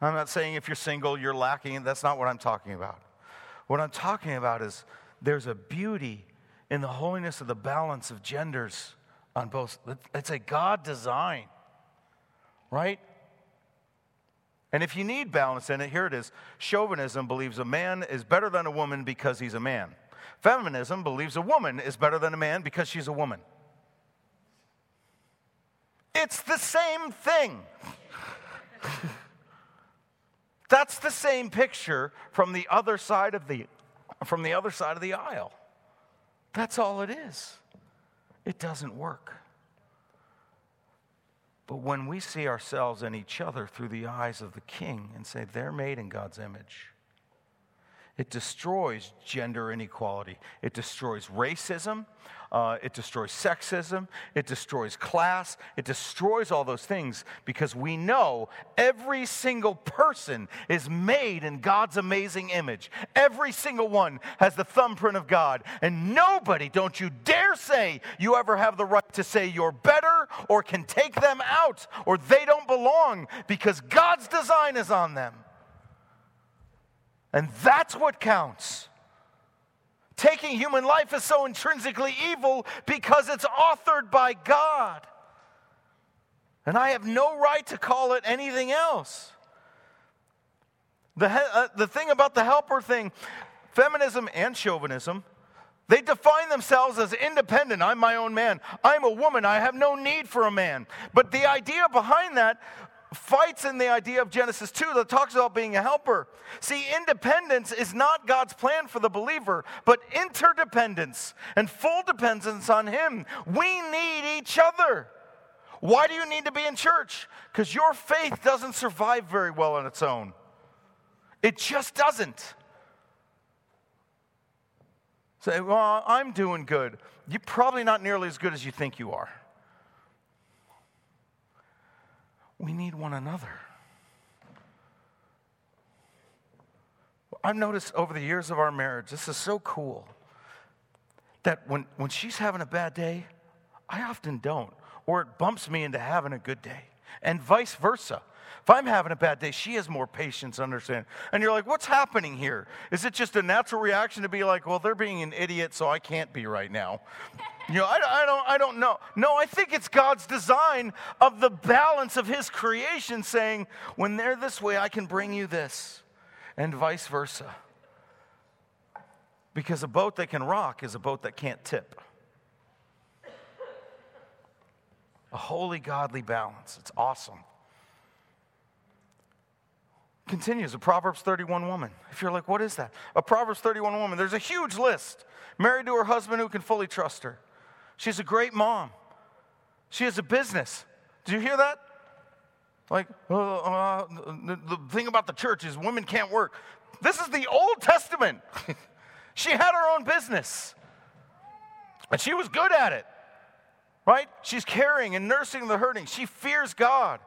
Speaker 1: I'm not saying if you're single, you're lacking. That's not what I'm talking about. What I'm talking about is there's a beauty in the holiness of the balance of genders on both. It's a God design, right? And if you need balance in it, here it is. Chauvinism believes a man is better than a woman because he's a man. Feminism believes a woman is better than a man because she's a woman. It's the same thing. That's the same picture from the other side of the from the other side of the aisle. That's all it is. It doesn't work. But when we see ourselves and each other through the eyes of the king and say they're made in God's image, it destroys gender inequality. It destroys racism. Uh, it destroys sexism. It destroys class. It destroys all those things because we know every single person is made in God's amazing image. Every single one has the thumbprint of God. And nobody, don't you dare say, you ever have the right to say you're better or can take them out or they don't belong because God's design is on them. And that's what counts. Taking human life is so intrinsically evil because it's authored by God. And I have no right to call it anything else. The, uh, the thing about the helper thing, feminism and chauvinism, they define themselves as independent. I'm my own man. I'm a woman. I have no need for a man. But the idea behind that fights in the idea of Genesis 2 that talks about being a helper. See, independence is not God's plan for the believer, but interdependence and full dependence on Him. We need each other. Why do you need to be in church? Because your faith doesn't survive very well on its own. It just doesn't. Say, well, I'm doing good. You're probably not nearly as good as you think you are. We need one another. I've noticed over the years of our marriage, this is so cool, that when, when she's having a bad day, I often don't, or it bumps me into having a good day, and vice versa. If I'm having a bad day, she has more patience, understand. And you're like, what's happening here? Is it just a natural reaction to be like, well, they're being an idiot, so I can't be right now? You know, I, I, don't, I don't know. No, I think it's God's design of the balance of His creation saying, when they're this way, I can bring you this, and vice versa. Because a boat that can rock is a boat that can't tip. A holy, godly balance. It's awesome continues a Proverbs 31 woman. If you're like, what is that? A Proverbs 31 woman. There's a huge list. Married to her husband who can fully trust her. She's a great mom. She has a business. Did you hear that? Like, uh, uh, the, the thing about the church is women can't work. This is the Old Testament. she had her own business, and she was good at it, right? She's caring and nursing the hurting. She fears God.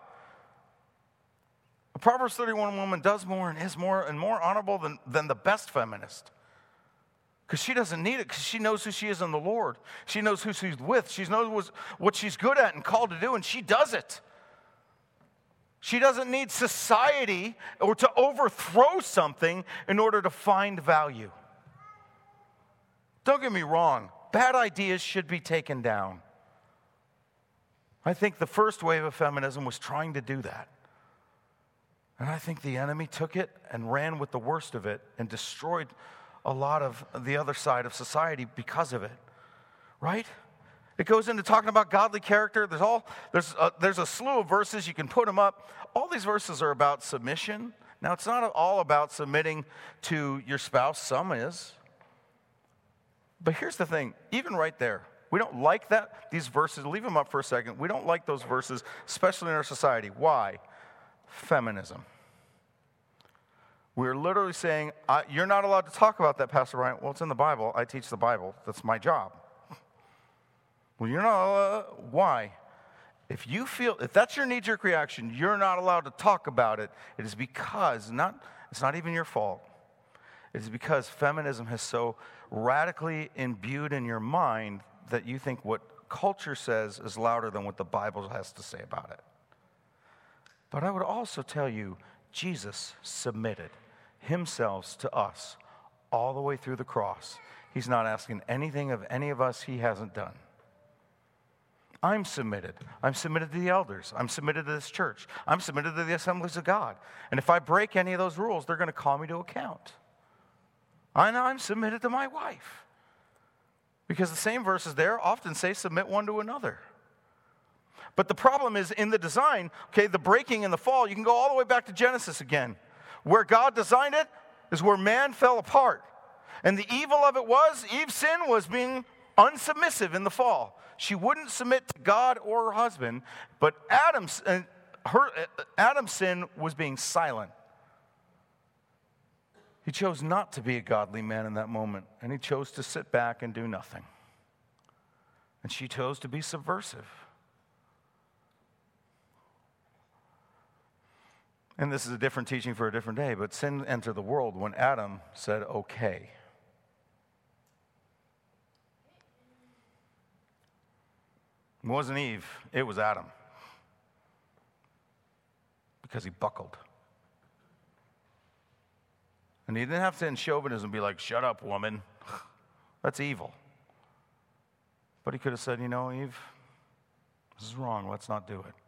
Speaker 1: A Proverbs 31 woman does more and is more and more honorable than, than the best feminist. Because she doesn't need it, because she knows who she is in the Lord. She knows who she's with. She knows what she's good at and called to do, and she does it. She doesn't need society or to overthrow something in order to find value. Don't get me wrong, bad ideas should be taken down. I think the first wave of feminism was trying to do that. And I think the enemy took it and ran with the worst of it and destroyed a lot of the other side of society because of it. Right? It goes into talking about godly character. There's all there's a, there's a slew of verses you can put them up. All these verses are about submission. Now it's not all about submitting to your spouse. Some is. But here's the thing, even right there, we don't like that these verses. Leave them up for a second. We don't like those verses, especially in our society. Why? Feminism. We're literally saying, You're not allowed to talk about that, Pastor Brian. Well, it's in the Bible. I teach the Bible. That's my job. Well, you're not. Uh, why? If you feel, if that's your knee jerk reaction, you're not allowed to talk about it. It is because, not, it's not even your fault. It is because feminism has so radically imbued in your mind that you think what culture says is louder than what the Bible has to say about it. But I would also tell you, Jesus submitted himself to us all the way through the cross. He's not asking anything of any of us he hasn't done. I'm submitted. I'm submitted to the elders. I'm submitted to this church. I'm submitted to the assemblies of God. And if I break any of those rules, they're going to call me to account. Know I'm submitted to my wife. Because the same verses there often say submit one to another. But the problem is in the design, okay, the breaking and the fall, you can go all the way back to Genesis again. Where God designed it is where man fell apart. And the evil of it was Eve's sin was being unsubmissive in the fall. She wouldn't submit to God or her husband, but Adam's, uh, her, uh, Adam's sin was being silent. He chose not to be a godly man in that moment, and he chose to sit back and do nothing. And she chose to be subversive. And this is a different teaching for a different day, but sin entered the world when Adam said, okay. It wasn't Eve, it was Adam. Because he buckled. And he didn't have to in chauvinism be like, shut up, woman. That's evil. But he could have said, you know, Eve, this is wrong. Let's not do it.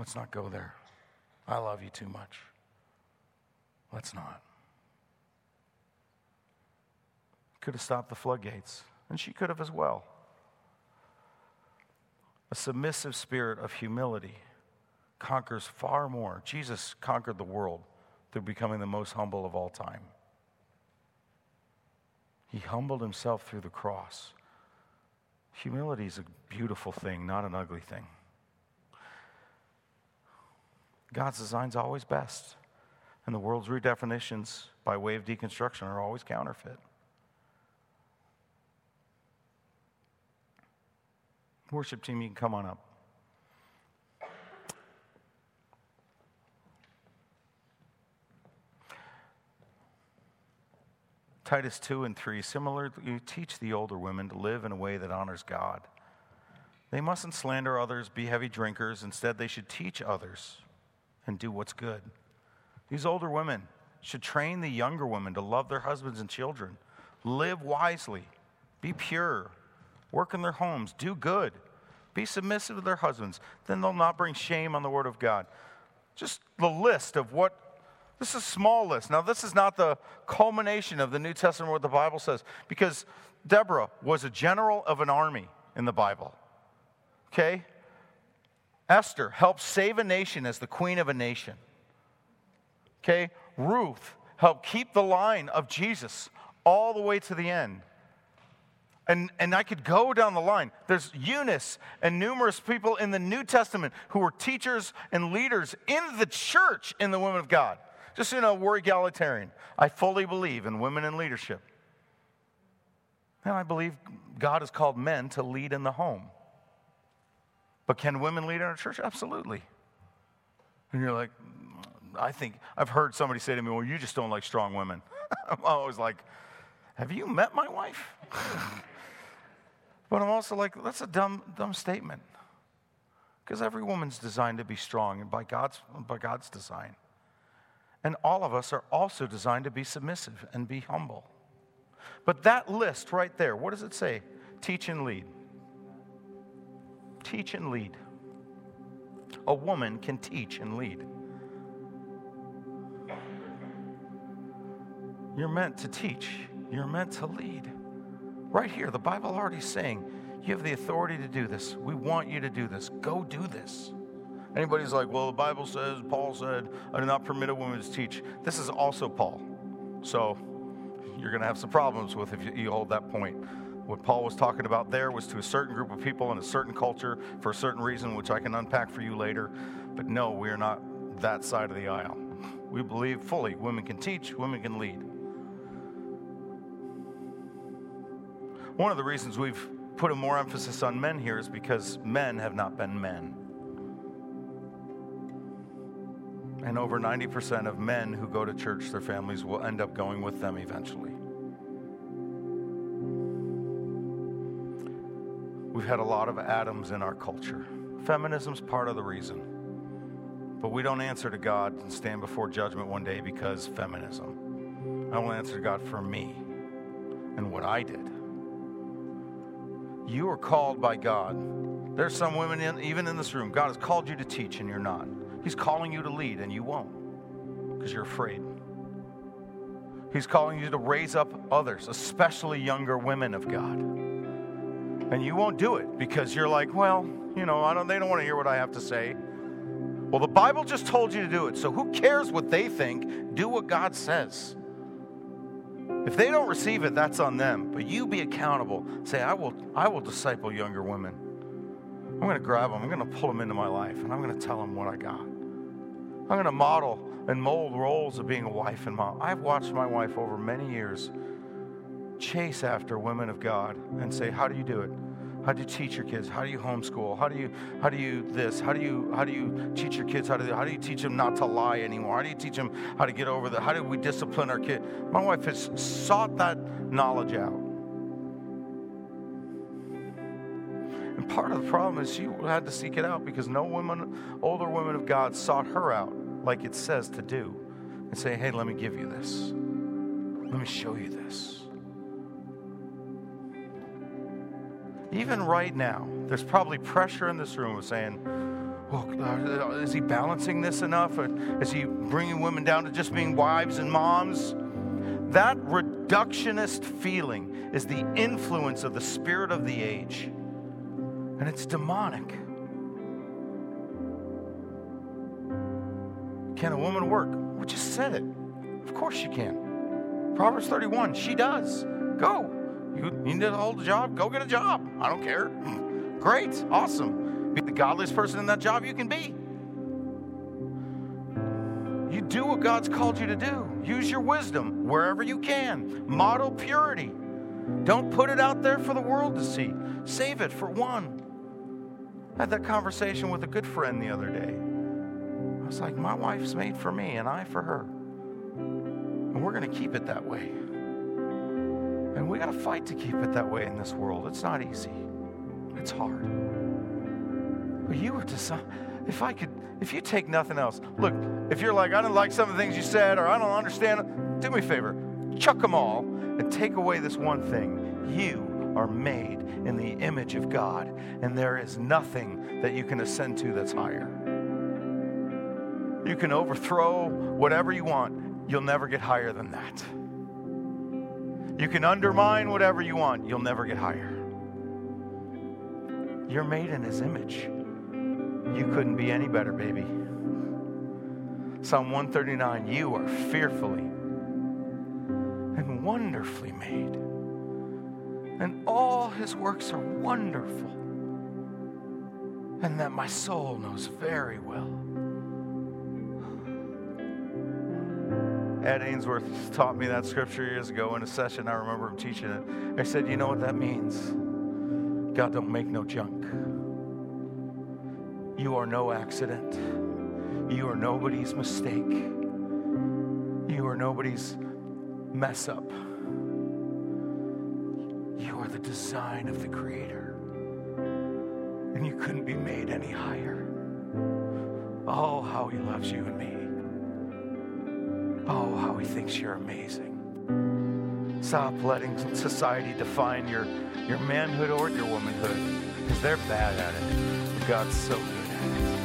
Speaker 1: Let's not go there. I love you too much. Let's not. Could have stopped the floodgates, and she could have as well. A submissive spirit of humility conquers far more. Jesus conquered the world through becoming the most humble of all time. He humbled himself through the cross. Humility is a beautiful thing, not an ugly thing. God's design is always best, and the world's redefinitions by way of deconstruction are always counterfeit. Worship team, you can come on up. Titus 2 and 3 similarly teach the older women to live in a way that honors God. They mustn't slander others, be heavy drinkers. Instead, they should teach others and do what's good. These older women should train the younger women to love their husbands and children, live wisely, be pure, work in their homes, do good, be submissive to their husbands. Then they'll not bring shame on the word of God. Just the list of what this is a small list. Now, this is not the culmination of the New Testament, what the Bible says, because Deborah was a general of an army in the Bible. Okay? Esther helped save a nation as the queen of a nation. Okay? Ruth helped keep the line of Jesus all the way to the end. And, and I could go down the line. There's Eunice and numerous people in the New Testament who were teachers and leaders in the church in the women of God. Just so you know, we're egalitarian. I fully believe in women in leadership. And I believe God has called men to lead in the home. But can women lead in a church? Absolutely. And you're like, mm, I think, I've heard somebody say to me, well, you just don't like strong women. I'm always like, have you met my wife? but I'm also like, that's a dumb, dumb statement. Because every woman's designed to be strong and by God's, by God's design. And all of us are also designed to be submissive and be humble. But that list right there, what does it say? Teach and lead teach and lead. A woman can teach and lead. You're meant to teach, you're meant to lead. Right here, the Bible already saying, you have the authority to do this. We want you to do this. Go do this. Anybody's like, well, the Bible says, Paul said, I do not permit a woman to teach. This is also Paul. So you're going to have some problems with if you hold that point. What Paul was talking about there was to a certain group of people in a certain culture for a certain reason, which I can unpack for you later. But no, we are not that side of the aisle. We believe fully women can teach, women can lead. One of the reasons we've put a more emphasis on men here is because men have not been men. And over 90% of men who go to church, their families will end up going with them eventually. We've had a lot of Adams in our culture. Feminism's part of the reason. But we don't answer to God and stand before judgment one day because feminism. I will answer to God for me and what I did. You are called by God. There's some women, in, even in this room, God has called you to teach and you're not. He's calling you to lead and you won't because you're afraid. He's calling you to raise up others, especially younger women of God. And you won't do it because you're like, well, you know, I don't, they don't want to hear what I have to say. Well, the Bible just told you to do it, so who cares what they think? Do what God says. If they don't receive it, that's on them. But you be accountable. Say, I will, I will disciple younger women. I'm going to grab them. I'm going to pull them into my life, and I'm going to tell them what I got. I'm going to model and mold roles of being a wife and mom. I've watched my wife over many years chase after women of God and say, How do you do it? How do you teach your kids? How do you homeschool? How do you how do you this? How do you how do you teach your kids how to how do you teach them not to lie anymore? How do you teach them how to get over the how do we discipline our kid? My wife has sought that knowledge out. And part of the problem is she had to seek it out because no women, older women of God sought her out like it says to do and say, hey, let me give you this. Let me show you this. Even right now, there's probably pressure in this room of saying, well, uh, is he balancing this enough? Is he bringing women down to just being wives and moms? That reductionist feeling is the influence of the spirit of the age, and it's demonic. Can a woman work? We just said it. Of course she can. Proverbs 31, she does. Go. You, need to hold a job? Go get a job. I don't care. Great. Awesome. Be the godliest person in that job you can be. You do what God's called you to do. Use your wisdom wherever you can. Model purity. Don't put it out there for the world to see. Save it for one. I had that conversation with a good friend the other day. I was like, my wife's made for me and I for her. And we're going to keep it that way. And we got to fight to keep it that way in this world. It's not easy, it's hard. But you were decide if I could, if you take nothing else, look, if you're like, I don't like some of the things you said or I don't understand, do me a favor, chuck them all and take away this one thing. You are made in the image of God, and there is nothing that you can ascend to that's higher. You can overthrow whatever you want, you'll never get higher than that. You can undermine whatever you want, you'll never get higher. You're made in His image. You couldn't be any better, baby. Psalm 139 You are fearfully and wonderfully made, and all His works are wonderful, and that my soul knows very well. Ed Ainsworth taught me that scripture years ago in a session. I remember him teaching it. I said, You know what that means? God don't make no junk. You are no accident. You are nobody's mistake. You are nobody's mess up. You are the design of the Creator. And you couldn't be made any higher. Oh, how He loves you and me. Oh, how he thinks you're amazing. Stop letting society define your, your manhood or your womanhood because they're bad at it. God's so good at it.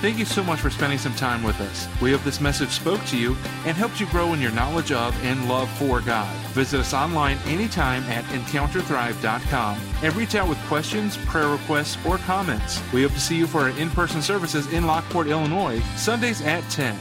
Speaker 6: Thank you so much for spending some time with us. We hope this message spoke to you and helped you grow in your knowledge of and love for God. Visit us online anytime at encounterthrive.com and reach out with questions, prayer requests, or comments. We hope to see you for our in person services in Lockport, Illinois, Sundays at 10.